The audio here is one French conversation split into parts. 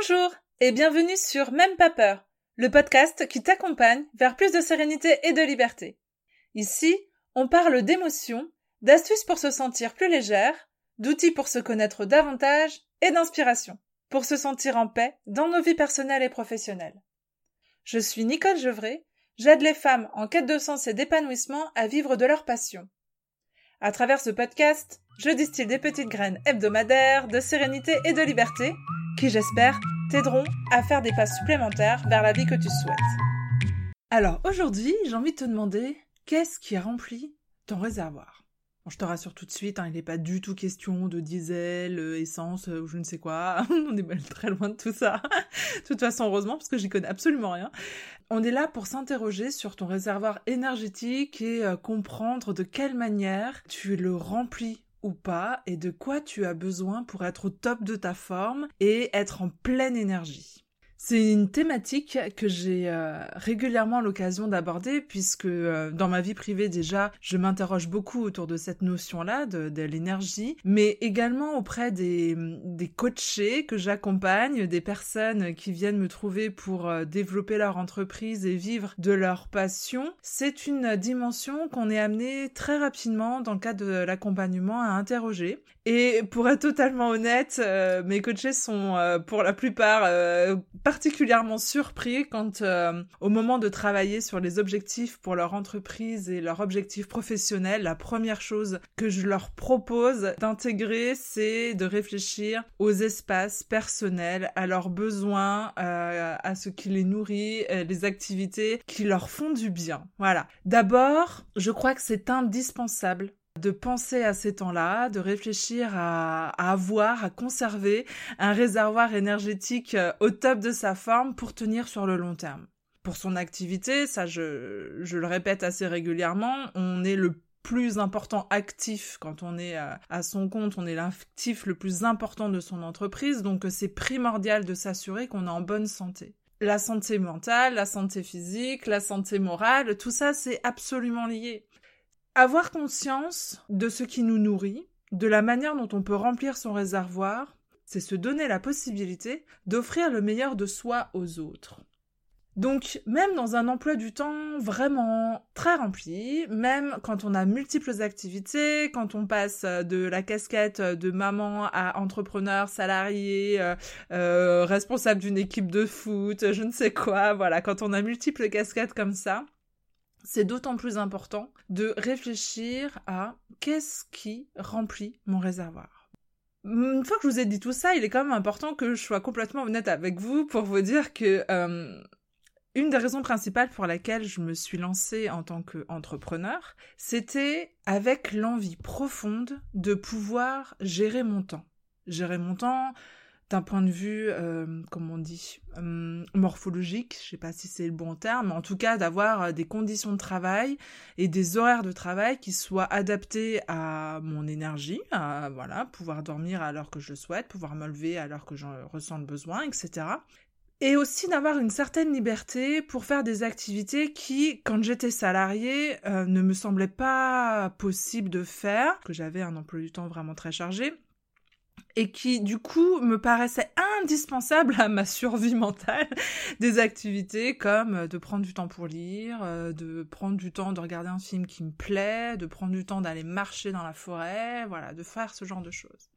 Bonjour et bienvenue sur Même pas peur, le podcast qui t'accompagne vers plus de sérénité et de liberté. Ici, on parle d'émotions, d'astuces pour se sentir plus légère, d'outils pour se connaître davantage et d'inspiration pour se sentir en paix dans nos vies personnelles et professionnelles. Je suis Nicole Gevray, j'aide les femmes en quête de sens et d'épanouissement à vivre de leur passion. À travers ce podcast, je distille des petites graines hebdomadaires de sérénité et de liberté qui, j'espère, t'aideront à faire des pas supplémentaires vers la vie que tu souhaites. Alors aujourd'hui, j'ai envie de te demander qu'est-ce qui remplit ton réservoir? Je te rassure tout de suite, hein, il n'est pas du tout question de diesel, euh, essence euh, ou je ne sais quoi. On est très loin de tout ça. de toute façon, heureusement, parce que j'y connais absolument rien. On est là pour s'interroger sur ton réservoir énergétique et euh, comprendre de quelle manière tu le remplis ou pas et de quoi tu as besoin pour être au top de ta forme et être en pleine énergie. C'est une thématique que j'ai euh, régulièrement l'occasion d'aborder puisque euh, dans ma vie privée déjà, je m'interroge beaucoup autour de cette notion-là de, l'énergie, mais également auprès des, des coachés que j'accompagne, des personnes qui viennent me trouver pour euh, développer leur entreprise et vivre de leur passion. C'est une dimension qu'on est amené très rapidement dans le cadre de l'accompagnement à interroger. Et pour être totalement honnête, mes coachés sont pour la plupart particulièrement surpris quand, euh, au moment de travailler sur les objectifs pour leur entreprise et leur objectif professionnel, la première chose que je leur propose d'intégrer, c'est de réfléchir aux espaces personnels, à leurs besoins, euh, à ce qui les nourrit, euh, les activités qui leur font du bien. Voilà. D'abord, je crois que c'est indispensable de penser à ces temps-là, de réfléchir à, avoir, à conserver un réservoir énergétique euh, au top de sa forme pour tenir sur le long terme. Pour son activité, ça je, je le répète assez régulièrement, on est le plus important actif quand on est à, à son compte, on est l'actif le plus important de son entreprise, donc c'est primordial de s'assurer qu'on est en bonne santé. La santé mentale, la santé physique, la santé morale, tout ça c'est absolument lié. Avoir conscience de ce qui nous nourrit, de la manière dont on peut remplir son réservoir, c'est se donner la possibilité d'offrir le meilleur de soi aux autres. Donc, même dans un emploi du temps vraiment très rempli, même quand on a multiples activités, quand on passe de la casquette de maman à entrepreneur, salarié, euh, euh, responsable d'une équipe de foot, je ne sais quoi, voilà, quand on a multiples casquettes comme ça, c'est d'autant plus important de réfléchir à qu'est-ce qui remplit mon réservoir. Une fois que je vous ai dit tout ça, il est quand même important que je sois complètement honnête avec vous pour vous dire que euh, une des raisons principales pour laquelle je me suis lancée en tant qu'entrepreneur, c'était avec l'envie profonde de pouvoir gérer mon temps. Gérer mon temps, d'un point de vue, euh, comment on dit, euh, morphologique, je sais pas si c'est le bon terme, mais en tout cas d'avoir euh, des conditions de travail et des horaires de travail qui soient adaptés à mon énergie, à voilà, pouvoir dormir à l'heure que je souhaite, pouvoir me lever à l'heure que j'en ressens le besoin, etc. Et aussi d'avoir une certaine liberté pour faire des activités qui, quand j'étais salariée, ne me semblaient pas possible de faire, que j'avais un emploi du temps vraiment très chargé et qui du coup me paraissait indispensable à ma survie mentale des activités comme euh, de prendre du temps pour lire, euh, de prendre du temps de regarder un film qui me plaît, de prendre du temps d'aller marcher dans la forêt, voilà, de faire ce genre de choses.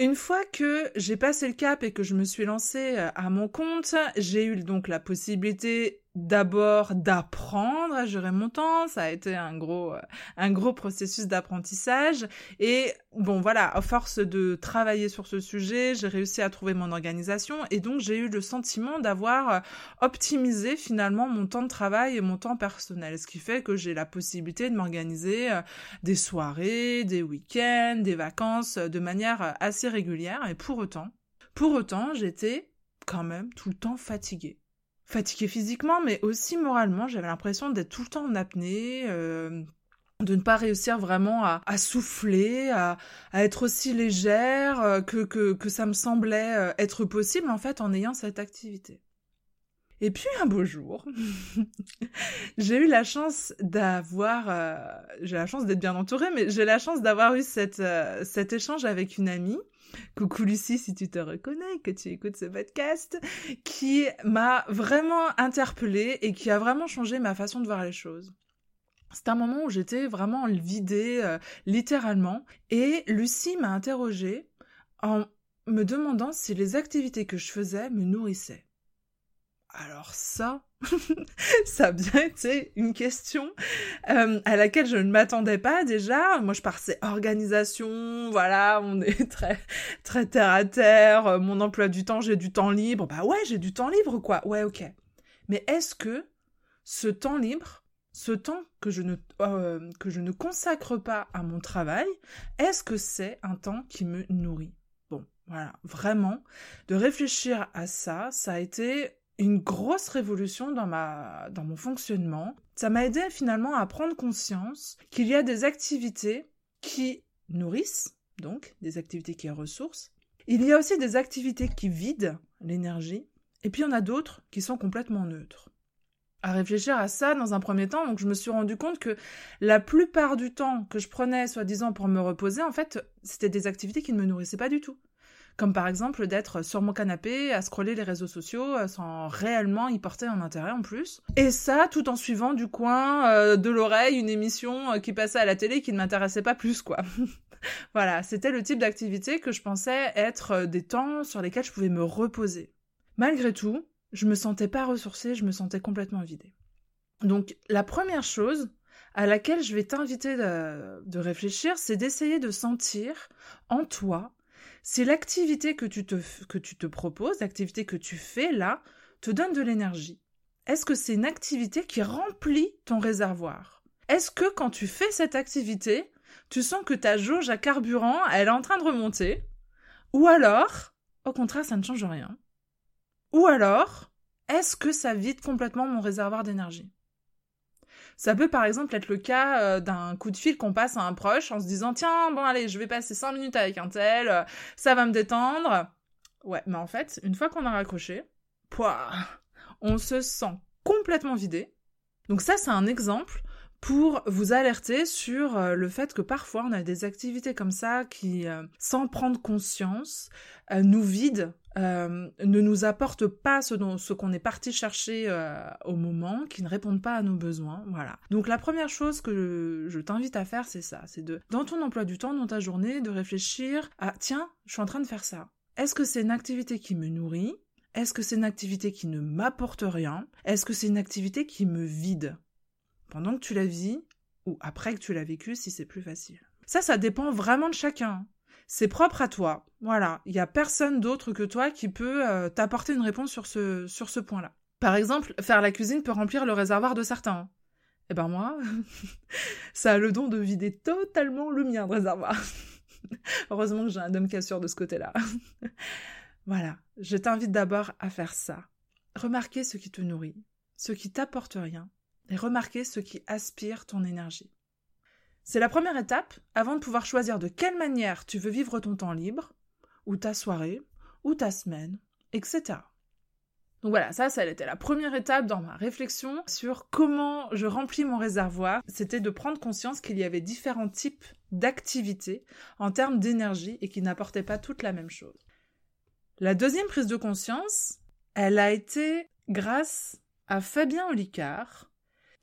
Une fois que j'ai passé le cap et que je me suis lancée euh, à mon compte, j'ai eu donc la possibilité d'abord d'apprendre à gérer mon temps, ça a été un gros euh, un gros processus d'apprentissage. Et bon voilà, à force de travailler sur ce sujet, j'ai réussi à trouver mon organisation. Et donc j'ai eu le sentiment d'avoir euh, optimisé finalement mon temps de travail et mon temps personnel, ce qui fait que j'ai la possibilité de m'organiser euh, des soirées, des week-ends, des vacances de manière assez régulière. Et pour autant, pour autant, j'étais quand même tout le temps fatiguée fatiguée physiquement, mais aussi moralement. J'avais l'impression d'être tout le temps en apnée. Euh, de ne pas réussir vraiment à, souffler, à, être aussi légère euh, que, que, ça me semblait euh, être possible en fait en ayant cette activité. Et puis un beau jour, j'ai eu la chance d'avoir, j'ai la chance d'être bien entourée, mais j'ai la chance d'avoir eu cette, cet échange avec une amie coucou Lucie si tu te reconnais, que tu écoutes ce podcast, qui m'a vraiment interpellée et qui a vraiment changé ma façon de voir les choses. C'est un moment où j'étais vraiment vidée, euh, littéralement, et Lucie m'a interrogée en me demandant si les activités que je faisais me nourrissaient. Alors ça, ça a bien été une question euh, à laquelle je ne m'attendais pas déjà. Moi, je pensais organisation, voilà, on est très très terre à terre. Euh, mon emploi du temps, j'ai du temps libre. Bah ouais, j'ai du temps libre, quoi. Ouais, ok. Mais est-ce que ce temps libre, ce temps que je ne euh, que je ne consacre pas à mon travail, est-ce que c'est un temps qui me nourrit? Bon, voilà, vraiment, de réfléchir à ça, ça a été une grosse révolution dans ma dans mon fonctionnement. Ça m'a aidé finalement à prendre conscience qu'il y a des activités qui nourrissent, donc des activités qui ressourcent. Il y a aussi des activités qui vident l'énergie, et puis il y en a d'autres qui sont complètement neutres. À réfléchir à ça dans un premier temps, donc je me suis rendu compte que la plupart du temps que je prenais soi-disant pour me reposer, en fait, c'était des activités qui ne me nourrissaient pas du tout comme par exemple d'être sur mon canapé à scroller les réseaux sociaux euh, sans réellement y porter un intérêt en plus. Et ça tout en suivant du coin euh, de l'oreille une émission euh, qui passait à la télé qui ne m'intéressait pas plus quoi. voilà, c'était le type d'activité que je pensais être des temps sur lesquels je pouvais me reposer. Malgré tout, je me sentais pas ressourcée, je me sentais complètement vidée. Donc la première chose à laquelle je vais t'inviter de, de réfléchir, c'est d'essayer de sentir en toi si l'activité que tu te, que tu te proposes, l'activité que tu fais là, te donne de l'énergie. Est-ce que c'est une activité qui remplit ton réservoir? Est-ce que quand tu fais cette activité, tu sens que ta jauge à carburant, elle est en train de remonter? Ou alors, au contraire, ça ne change rien. Ou alors, est-ce que ça vide complètement mon réservoir d'énergie? Ça peut par exemple être le cas euh, d'un coup de fil qu'on passe à un proche en se disant tiens bon allez je vais passer 5 minutes avec un tel, euh, ça va me détendre. Ouais, mais en fait, une fois qu'on a raccroché, pouah, on se sent complètement vidé. Donc ça c'est un exemple pour vous alerter sur euh, le fait que parfois on a des activités comme ça qui, sans prendre conscience, nous vident euh, ne nous apportent pas ce, qu'on est parti chercher euh, au moment, qui ne répondent pas à nos besoins. Voilà. Donc la première chose que je, t'invite à faire, c'est ça, c'est de, dans ton emploi du temps, dans ta journée, de réfléchir à, tiens, je suis en train de faire ça. Est-ce que c'est une activité qui me nourrit? Est-ce que c'est une activité qui ne m'apporte rien? Est-ce que c'est une activité qui me vide? Pendant que tu la vis, ou après que tu l'as vécu, si c'est plus facile. Ça, ça dépend vraiment de chacun c'est propre à toi. Voilà, il y a personne d'autre que toi qui peut euh, t'apporter une réponse sur ce, sur ce point-là. Par exemple, faire la cuisine peut remplir le réservoir de certains. Eh ben moi, ça a le don de vider totalement le mien de réservoir. Heureusement que j'ai un homme cassure de ce côté-là. voilà, je t'invite d'abord à faire ça. Remarquer ce qui te nourrit, ce qui t'apporte rien, et remarquer ce qui aspire ton énergie. C'est la première étape avant de pouvoir choisir de quelle manière tu veux vivre ton temps libre, ou ta soirée, ou ta semaine, etc. Donc voilà, ça, ça été la première étape dans ma réflexion sur comment je remplis mon réservoir. C'était de prendre conscience qu'il y avait différents types d'activités en termes d'énergie et qui n'apportaient pas toutes la même chose. La deuxième prise de conscience, elle a été grâce à Fabien Olicard,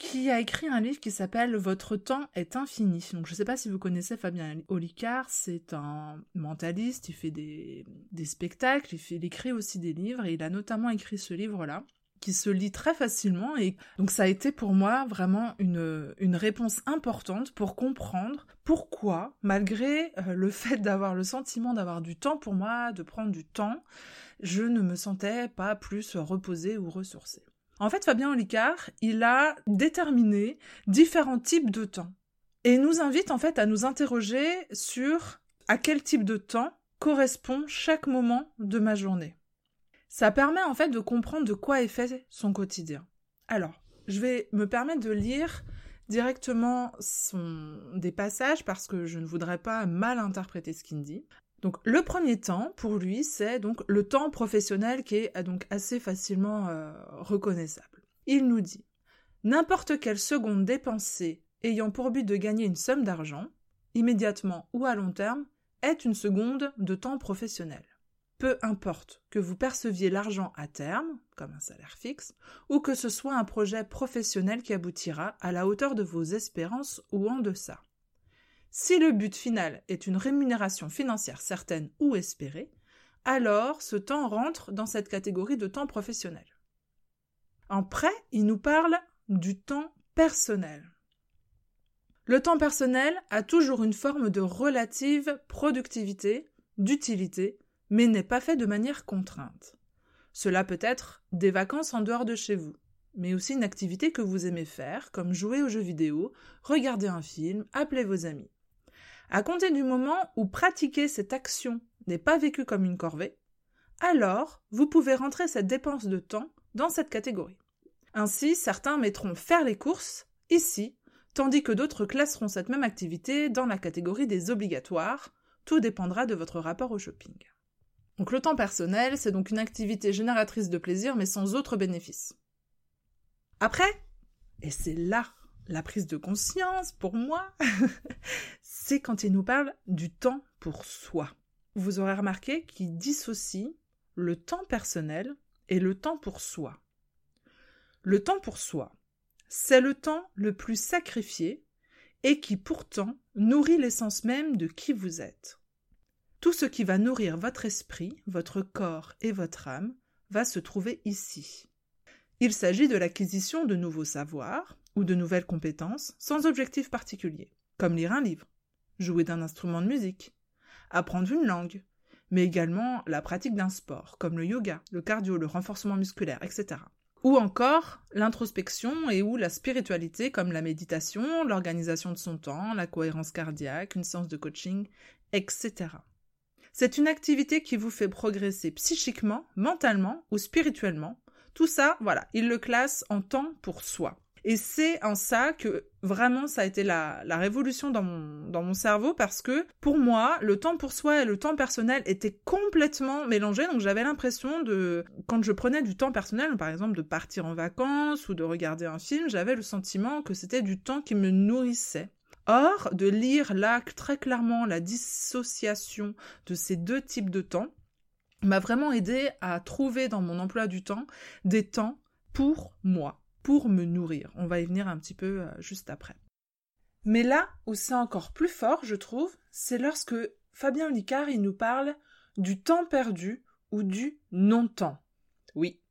qui a écrit un livre qui s'appelle Votre temps est infini. Donc je ne sais pas si vous connaissez Fabien Olicard, c'est un mentaliste, il fait des, spectacles, il, écrit aussi des livres et il a notamment écrit ce livre-là qui se lit très facilement et donc ça a été pour moi vraiment une, une réponse importante pour comprendre pourquoi, malgré euh, le fait d'avoir le sentiment d'avoir du temps pour moi, de prendre du temps, je ne me sentais pas plus reposée ou ressourcée. En fait, Fabien Olicard, il a déterminé différents types de temps. Et nous invite en fait à nous interroger sur à quel type de temps correspond chaque moment de ma journée. Ça permet en fait de comprendre de quoi est fait son quotidien. Alors, je vais me permettre de lire directement des passages parce que je ne voudrais pas mal interpréter ce qu'il dit. Donc le premier temps pour lui, c'est donc le temps professionnel qui est donc assez facilement euh, reconnaissable. Il nous dit n'importe quelle seconde dépensée ayant pour but de gagner une somme d'argent, immédiatement ou à long terme, est une seconde de temps professionnel. Peu importe que vous perceviez l'argent à terme, comme un salaire fixe, ou que ce soit un projet professionnel qui aboutira à la hauteur de vos espérances ou en deçà. Si le but final est une rémunération financière certaine ou espérée, alors ce temps rentre dans cette catégorie de temps professionnel. En prêt, il nous parle du temps personnel. Le temps personnel a toujours une forme de relative productivité, d'utilité, mais n'est pas fait de manière contrainte. Cela peut être des vacances en dehors de chez vous, mais aussi une activité que vous aimez faire, comme jouer aux jeux vidéo, regarder un film, appeler vos amis. À compter du moment où pratiquer cette action n'est pas vécue comme une corvée, alors vous pouvez rentrer cette dépense de temps dans cette catégorie. Ainsi, certains mettront faire les courses ici tandis que d'autres classeront cette même activité dans la catégorie des obligatoires. Tout dépendra de votre rapport au shopping. Donc le temps personnel, c'est donc une activité génératrice de plaisir mais sans autre bénéfice. Après, et c'est là la prise de conscience pour moi, c'est quand il nous parle du temps pour soi. Vous aurez remarqué qu'il dissocie le temps personnel et le temps pour soi. Le temps pour soi, c'est le temps le plus sacrifié et qui pourtant nourrit l'essence même de qui vous êtes. Tout ce qui va nourrir votre esprit, votre corps et votre âme va se trouver ici. Il s'agit de l'acquisition de nouveaux savoirs ou de nouvelles compétences sans objectif particulier, comme lire un livre, jouer d'un instrument de musique, apprendre une langue, mais également la pratique d'un sport, comme le yoga, le cardio, le renforcement musculaire, etc ou encore l'introspection et ou la spiritualité comme la méditation, l'organisation de son temps, la cohérence cardiaque, une séance de coaching, etc. C'est une activité qui vous fait progresser psychiquement, mentalement ou spirituellement. Tout ça, voilà, il le classe en temps pour soi. Et c'est en ça que vraiment ça a été la, révolution dans mon, dans mon cerveau parce que pour moi, le temps pour soi et le temps personnel étaient complètement mélangés. Donc j'avais l'impression de, quand je prenais du temps personnel, par exemple de partir en vacances ou de regarder un film, j'avais le sentiment que c'était du temps qui me nourrissait. Or, de lire là très clairement la dissociation de ces deux types de temps m'a vraiment aidé à trouver dans mon emploi du temps des temps pour moi pour me nourrir. On va y venir un petit peu euh, juste après. Mais là où c'est encore plus fort, je trouve, c'est lorsque Fabien Licard il nous parle du temps perdu ou du non-temps. Oui,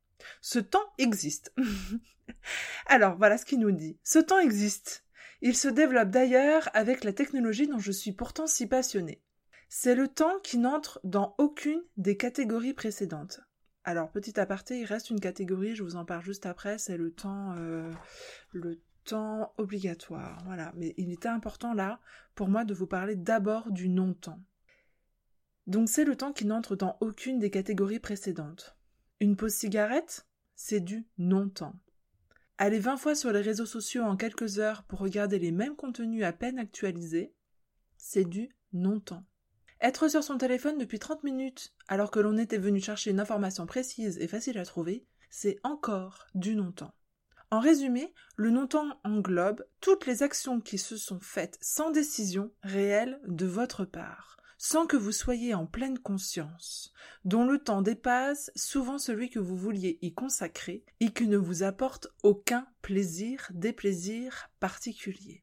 ce temps existe. Alors voilà ce qu'il nous dit. Ce temps existe. Il se développe d'ailleurs avec la technologie dont je suis pourtant si passionnée. C'est le temps qui n'entre dans aucune des catégories précédentes. Alors, petit aparté, il reste une catégorie, je vous en parle juste après, c'est le temps, euh, le temps obligatoire. Voilà. Mais il était important là, pour moi, de vous parler d'abord du non-temps. Donc, c'est le temps qui n'entre dans aucune des catégories précédentes. Une pause cigarette, c'est du non-temps. Aller 20 fois sur les réseaux sociaux en quelques heures pour regarder les mêmes contenus à peine actualisés, c'est du non-temps. Être sur son téléphone depuis 30 minutes alors que l'on était venu chercher une information précise et facile à trouver, c'est encore du non-temps. En résumé, le non-temps englobe toutes les actions qui se sont faites sans décision réelle de votre part, sans que vous soyez en pleine conscience, dont le temps dépasse souvent celui que vous vouliez y consacrer et qui ne vous apporte aucun plaisir, déplaisir particulier.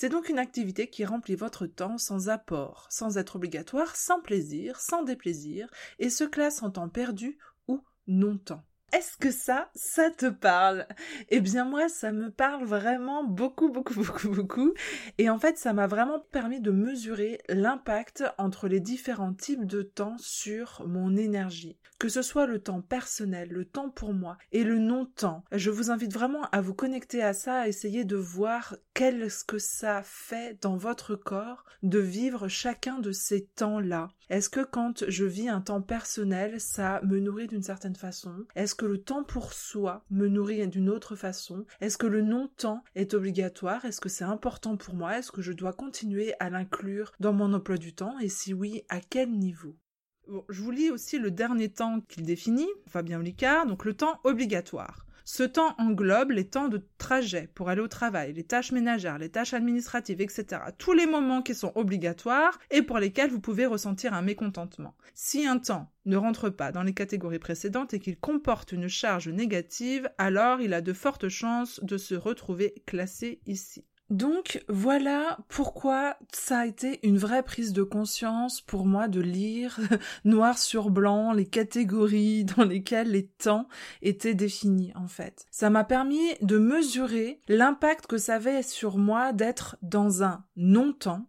C'est donc une activité qui remplit votre temps sans apport, sans être obligatoire, sans plaisir, sans déplaisir, et se classe en temps perdu ou non-temps. Est-ce que ça, ça te parle? Eh bien moi, ça me parle vraiment beaucoup, beaucoup, beaucoup, beaucoup. Et en fait, ça m'a vraiment permis de mesurer l'impact entre les différents types de temps sur mon énergie. Que ce soit le temps personnel, le temps pour moi et le non-temps. Je vous invite vraiment à vous connecter à ça, à essayer de voir qu'est-ce que ça fait dans votre corps de vivre chacun de ces temps-là. Est-ce que quand je vis un temps personnel, ça me nourrit d'une certaine façon? Que le temps pour soi me nourrit d'une autre façon? Est-ce que le non-temps est obligatoire? Est-ce que c'est important pour moi? Est-ce que je dois continuer à l'inclure dans mon emploi du temps? Et si oui, à quel niveau? Je vous lis aussi le dernier temps qu'il définit, Fabien Licard, donc le temps obligatoire. Ce temps englobe les temps de trajet pour aller au travail, les tâches ménagères, les tâches administratives, etc. Tous les moments qui sont obligatoires et pour lesquels vous pouvez ressentir un mécontentement. Si un temps ne rentre pas dans les catégories précédentes et qu'il comporte une charge négative, alors il a de fortes chances de se retrouver classé ici. Donc voilà pourquoi ça a été une vraie prise de conscience pour moi de lire noir sur blanc les catégories dans lesquelles les temps étaient définis en fait. Ça m'a permis de mesurer l'impact que ça avait sur moi d'être dans un non-temps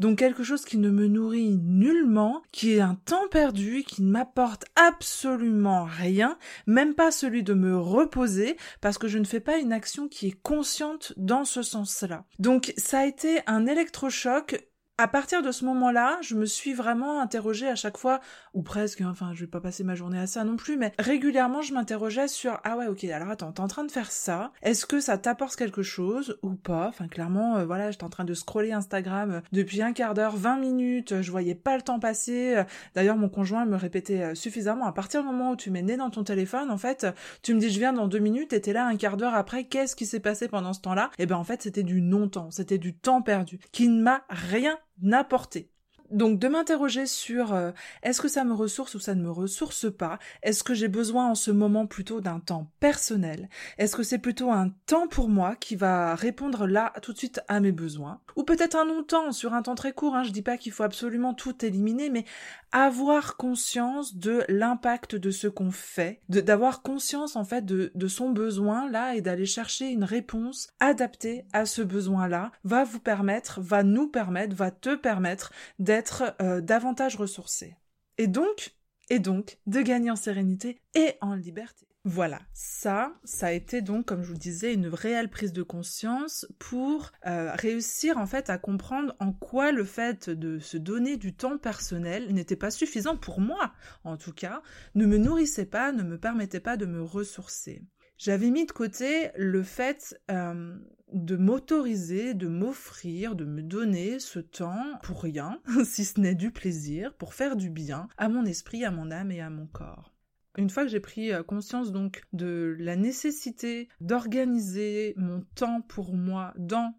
donc quelque chose qui ne me nourrit nullement, qui est un temps perdu, qui ne m'apporte absolument rien, même pas celui de me reposer, parce que je ne fais pas une action qui est consciente dans ce sens-là. Donc ça a été un électrochoc à partir de ce moment-là, je me suis vraiment interrogée à chaque fois, ou presque, enfin, je vais pas passer ma journée à ça non plus, mais régulièrement, je m'interrogeais sur, ah ouais, ok, alors attends, t'es en train de faire ça, est-ce que ça t'apporte quelque chose ou pas? Enfin, clairement, euh, voilà, j'étais en train de scroller Instagram euh, depuis un quart d'heure, 20 minutes, euh, je voyais pas le temps passer. D'ailleurs, mon conjoint me répétait suffisamment, à partir du moment où tu mets né dans ton téléphone, en fait, tu me dis, je viens dans deux minutes, et là un quart d'heure après, qu'est-ce qui s'est passé pendant ce temps-là? Et eh ben, en fait, c'était du non-temps, c'était du temps perdu, qui ne m'a rien n'apporter. Donc de m'interroger sur euh, est-ce que ça me ressource ou ça ne me ressource pas? Est-ce que j'ai besoin en ce moment plutôt d'un temps personnel? Est-ce que c'est plutôt un temps pour moi qui va répondre là tout de suite à mes besoins? Ou peut-être un long-temps sur un temps très court, hein, je dis pas qu'il faut absolument tout éliminer, mais avoir conscience de l'impact de ce qu'on fait, d'avoir conscience en fait de, de son besoin là et d'aller chercher une réponse adaptée à ce besoin là va vous permettre, va nous permettre, va te permettre d'être euh, davantage ressourcé. Et donc, et donc de gagner en sérénité et en liberté. Voilà, ça, ça a été donc, comme je vous disais, une réelle prise de conscience pour euh, réussir en fait à comprendre en quoi le fait de se donner du temps personnel n'était pas suffisant pour moi, en tout cas, ne me nourrissait pas, ne me permettait pas de me ressourcer. J'avais mis de côté le fait euh, de m'autoriser, de m'offrir, de me donner ce temps pour rien, si ce n'est du plaisir, pour faire du bien à mon esprit, à mon âme et à mon corps. Une fois que j'ai pris euh, conscience donc de la nécessité d'organiser mon temps pour moi dans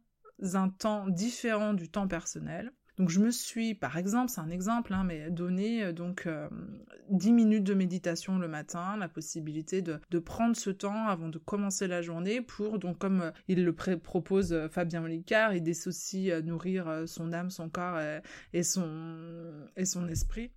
un temps différent du temps personnel, donc je me suis, par exemple, c'est un exemple, hein, mais donné euh, donc 10 euh, minutes de méditation le matin, la possibilité de, prendre ce temps avant de commencer la journée pour, donc comme il le propose Fabien Olicard, il aussi nourrir son âme, son corps et son esprit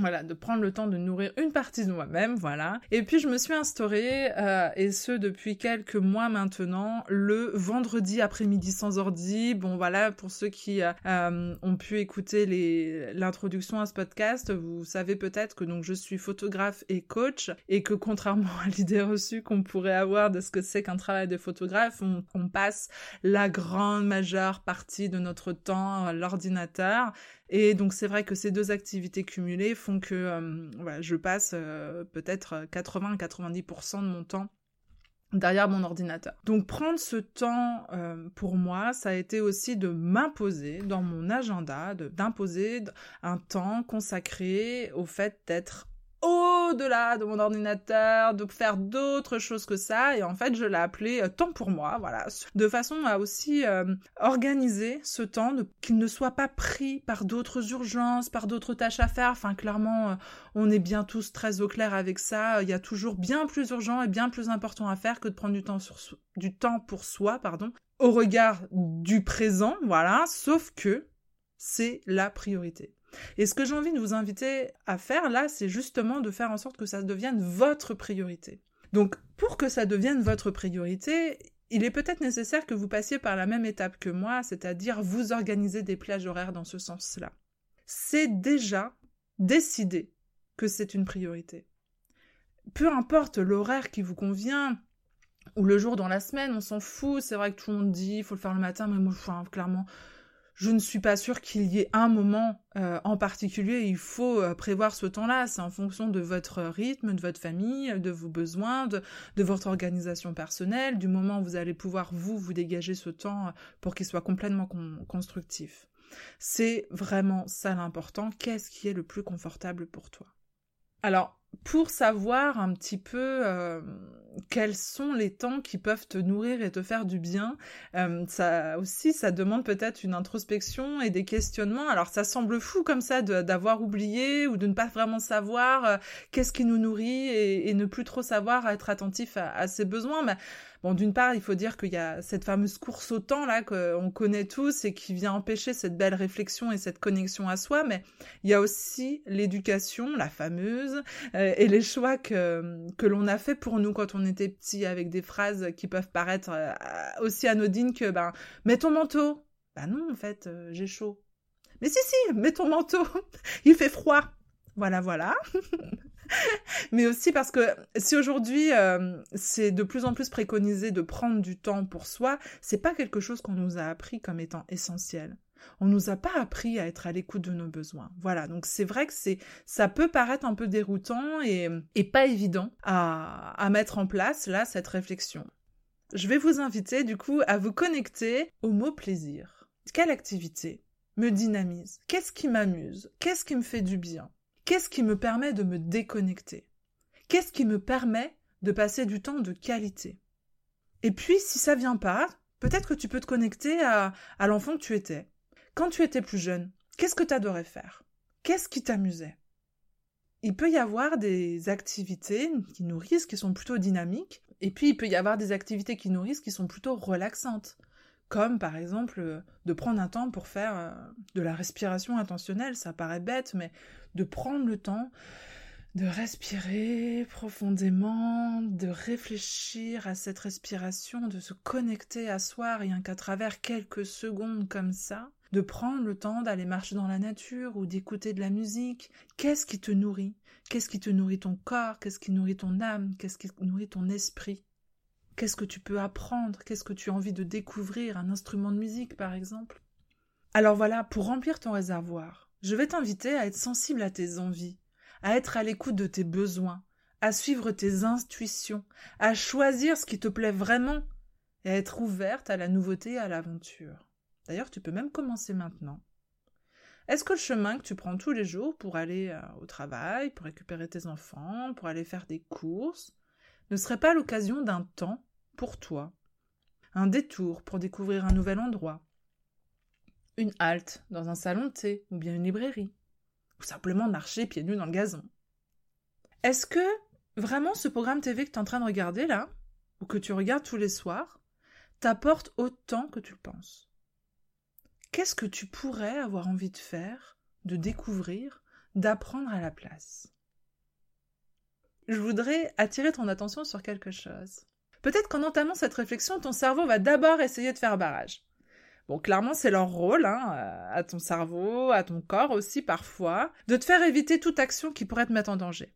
voilà, de prendre le temps de nourrir une partie de moi-même, voilà. Et puis je me suis instaurée, euh, et ce depuis quelques mois maintenant, le vendredi après-midi sans ordi. Bon voilà, pour ceux qui euh, euh, ont pu écouter l'introduction à ce podcast, vous savez peut-être que donc je suis photographe et coach, et que contrairement à l'idée reçue qu'on pourrait avoir de ce que c'est qu'un travail de photographe, on, on passe la grande majeure partie de notre temps à l'ordinateur. Et donc c'est vrai que ces deux activités cumulées font que euh, je passe euh, peut-être 80-90% de mon temps derrière mon ordinateur. Donc prendre ce temps euh, pour moi, ça a été aussi de m'imposer dans mon agenda, d'imposer un temps consacré au fait d'être au-delà de mon ordinateur, de faire d'autres choses que ça. Et en fait, je l'ai appelé euh, temps pour moi, voilà, de façon à aussi euh, organiser ce temps, qu'il ne soit pas pris par d'autres urgences, par d'autres tâches à faire. Enfin, clairement, euh, on est bien tous très au clair avec ça. Il y a toujours bien plus urgent et bien plus important à faire que de prendre du temps, sur, du temps pour soi, pardon, au regard du présent, voilà. Sauf que c'est la priorité. Et ce que j'ai envie de vous inviter à faire là, c'est justement de faire en sorte que ça devienne votre priorité. Donc, pour que ça devienne votre priorité, il est peut-être nécessaire que vous passiez par la même étape que moi, c'est-à-dire vous organiser des plages horaires dans ce sens-là. C'est déjà décider que c'est une priorité. Peu importe l'horaire qui vous convient, ou le jour dans la semaine, on s'en fout. C'est vrai que tout le monde dit, il faut le faire le matin, mais moi, clairement, je ne suis pas sûre qu'il y ait un moment euh, en particulier. Il faut euh, prévoir ce temps-là. C'est en fonction de votre rythme, de votre famille, de vos besoins, de, votre organisation personnelle, du moment où vous allez pouvoir vous vous dégager ce temps euh, pour qu'il soit complètement constructif. C'est vraiment ça l'important. Qu'est-ce qui est le plus confortable pour toi? Alors, pour savoir un petit peu euh, quels sont les temps qui peuvent te nourrir et te faire du bien, euh, ça aussi, ça demande peut-être une introspection et des questionnements. Alors ça semble fou comme ça d'avoir oublié ou de ne pas vraiment savoir euh, qu'est-ce qui nous nourrit et, ne plus trop savoir être attentif à, à ses besoins. Mais Bon, d'une part, il faut dire qu'il y a cette fameuse course au temps là qu'on connaît tous et qui vient empêcher cette belle réflexion et cette connexion à soi, mais il y a aussi l'éducation, la fameuse, euh, et les choix que, que l'on a fait pour nous quand on était petit avec des phrases qui peuvent paraître euh, aussi anodines que ben mets ton manteau. Ben non, en fait, euh, j'ai chaud. Mais si, si, mets ton manteau. il fait froid. Voilà, voilà. mais aussi parce que si aujourd'hui euh, c'est de plus en plus préconisé de prendre du temps pour soi, c'est pas quelque chose qu'on nous a appris comme étant essentiel. On nous a pas appris à être à l'écoute de nos besoins. Voilà, donc c'est vrai que c'est ça peut paraître un peu déroutant et, et pas évident à, à mettre en place là cette réflexion. Je vais vous inviter du coup à vous connecter au mot plaisir. Quelle activité me dynamise? Qu'est-ce qui m'amuse? Qu'est-ce qui me fait du bien? Qu'est-ce qui me permet de me déconnecter? Qu'est-ce qui me permet de passer du temps de qualité? Et puis, si ça vient pas, peut-être que tu peux te connecter à, à l'enfant que tu étais. Quand tu étais plus jeune, qu'est-ce que tu adorais faire? Qu'est-ce qui t'amusait? Il peut y avoir des activités qui nourrissent, qui sont plutôt dynamiques, et puis il peut y avoir des activités qui nourrissent, qui sont plutôt relaxantes comme par exemple de prendre un temps pour faire euh, de la respiration intentionnelle, ça paraît bête, mais de prendre le temps de respirer profondément, de réfléchir à cette respiration, de se connecter à soi rien qu'à travers quelques secondes comme ça, de prendre le temps d'aller marcher dans la nature ou d'écouter de la musique. Qu'est-ce qui te nourrit? Qu'est-ce qui te nourrit ton corps? Qu'est-ce qui nourrit ton âme? Qu'est-ce qui nourrit ton esprit? Qu'est-ce que tu peux apprendre? Qu'est-ce que tu as envie de découvrir? Un instrument de musique, par exemple? Alors voilà, pour remplir ton réservoir, je vais t'inviter à être sensible à tes envies, à être à l'écoute de tes besoins, à suivre tes intuitions, à choisir ce qui te plaît vraiment et à être ouverte à la nouveauté et à l'aventure. D'ailleurs, tu peux même commencer maintenant. Est-ce que le chemin que tu prends tous les jours pour aller euh, au travail, pour récupérer tes enfants, pour aller faire des courses, ne serait pas l'occasion d'un temps pour toi Un détour pour découvrir un nouvel endroit une halte dans un salon thé ou bien une librairie, ou simplement marcher pieds nus dans le gazon. Est-ce que vraiment ce programme TV que tu es en train de regarder là, ou que tu regardes tous les soirs, t'apporte autant que tu le penses? Qu'est-ce que tu pourrais avoir envie de faire, de découvrir, d'apprendre à la place? Je voudrais attirer ton attention sur quelque chose. Peut-être qu'en entamant cette réflexion, ton cerveau va d'abord essayer de faire barrage. Bon, clairement, c'est leur rôle, hein, euh, à ton cerveau, à ton corps aussi parfois, de te faire éviter toute action qui pourrait te mettre en danger.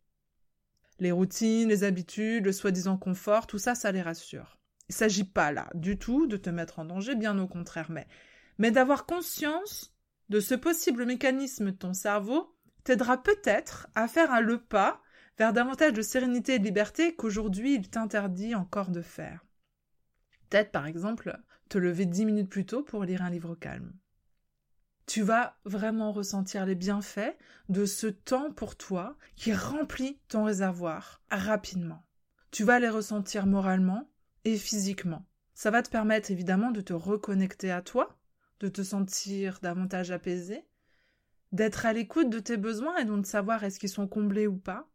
Les routines, les habitudes, le soi-disant confort, tout ça, ça les rassure. Il s'agit pas là du tout de te mettre en danger, bien au contraire, mais, mais d'avoir conscience de ce possible mécanisme de ton cerveau t'aidera peut-être à faire un le pas vers davantage de sérénité et de liberté qu'aujourd'hui il t'interdit encore de faire. Peut-être par exemple te lever dix minutes plus tôt pour lire un livre calme. Tu vas vraiment ressentir les bienfaits de ce temps pour toi qui remplit ton réservoir rapidement. Tu vas les ressentir moralement et physiquement. Ça va te permettre évidemment de te reconnecter à toi, de te sentir davantage apaisé, d'être à l'écoute de tes besoins et donc de savoir est-ce qu'ils sont comblés ou pas,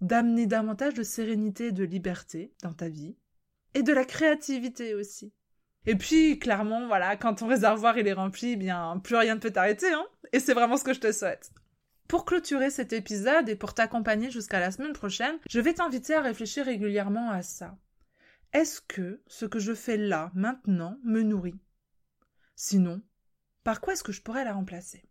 d'amener davantage de sérénité et de liberté dans ta vie, et de la créativité aussi. Et puis, clairement, voilà, quand ton réservoir il est rempli, eh bien, plus rien ne peut t'arrêter, hein. Et c'est vraiment ce que je te souhaite. Pour clôturer cet épisode et pour t'accompagner jusqu'à la semaine prochaine, je vais t'inviter à réfléchir régulièrement à ça. Est-ce que ce que je fais là, maintenant, me nourrit? Sinon, par quoi est-ce que je pourrais la remplacer?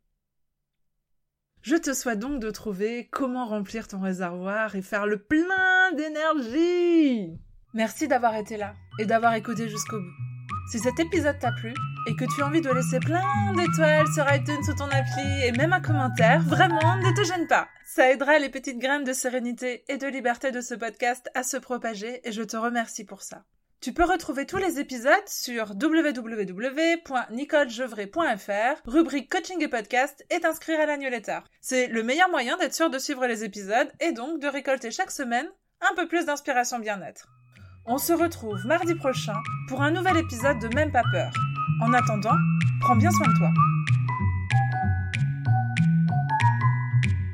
Je te souhaite donc de trouver comment remplir ton réservoir et faire le plein d'énergie Merci d'avoir été là et d'avoir écouté jusqu'au bout. Si cet épisode t'a plu et que tu as envie de laisser plein d'étoiles sur iTunes sous ton appli et même un commentaire, vraiment, ne te gêne pas. Ça aidera les petites graines de sérénité et de liberté de ce podcast à se propager et je te remercie pour ça. Tu peux retrouver tous les épisodes sur www.nicolejevray.fr, rubrique coaching et podcast et t'inscrire à la newsletter. C'est le meilleur moyen d'être sûr de suivre les épisodes et donc de récolter chaque semaine un peu plus d'inspiration bien-être. On se retrouve mardi prochain pour un nouvel épisode de Même pas peur. En attendant, prends bien soin de toi.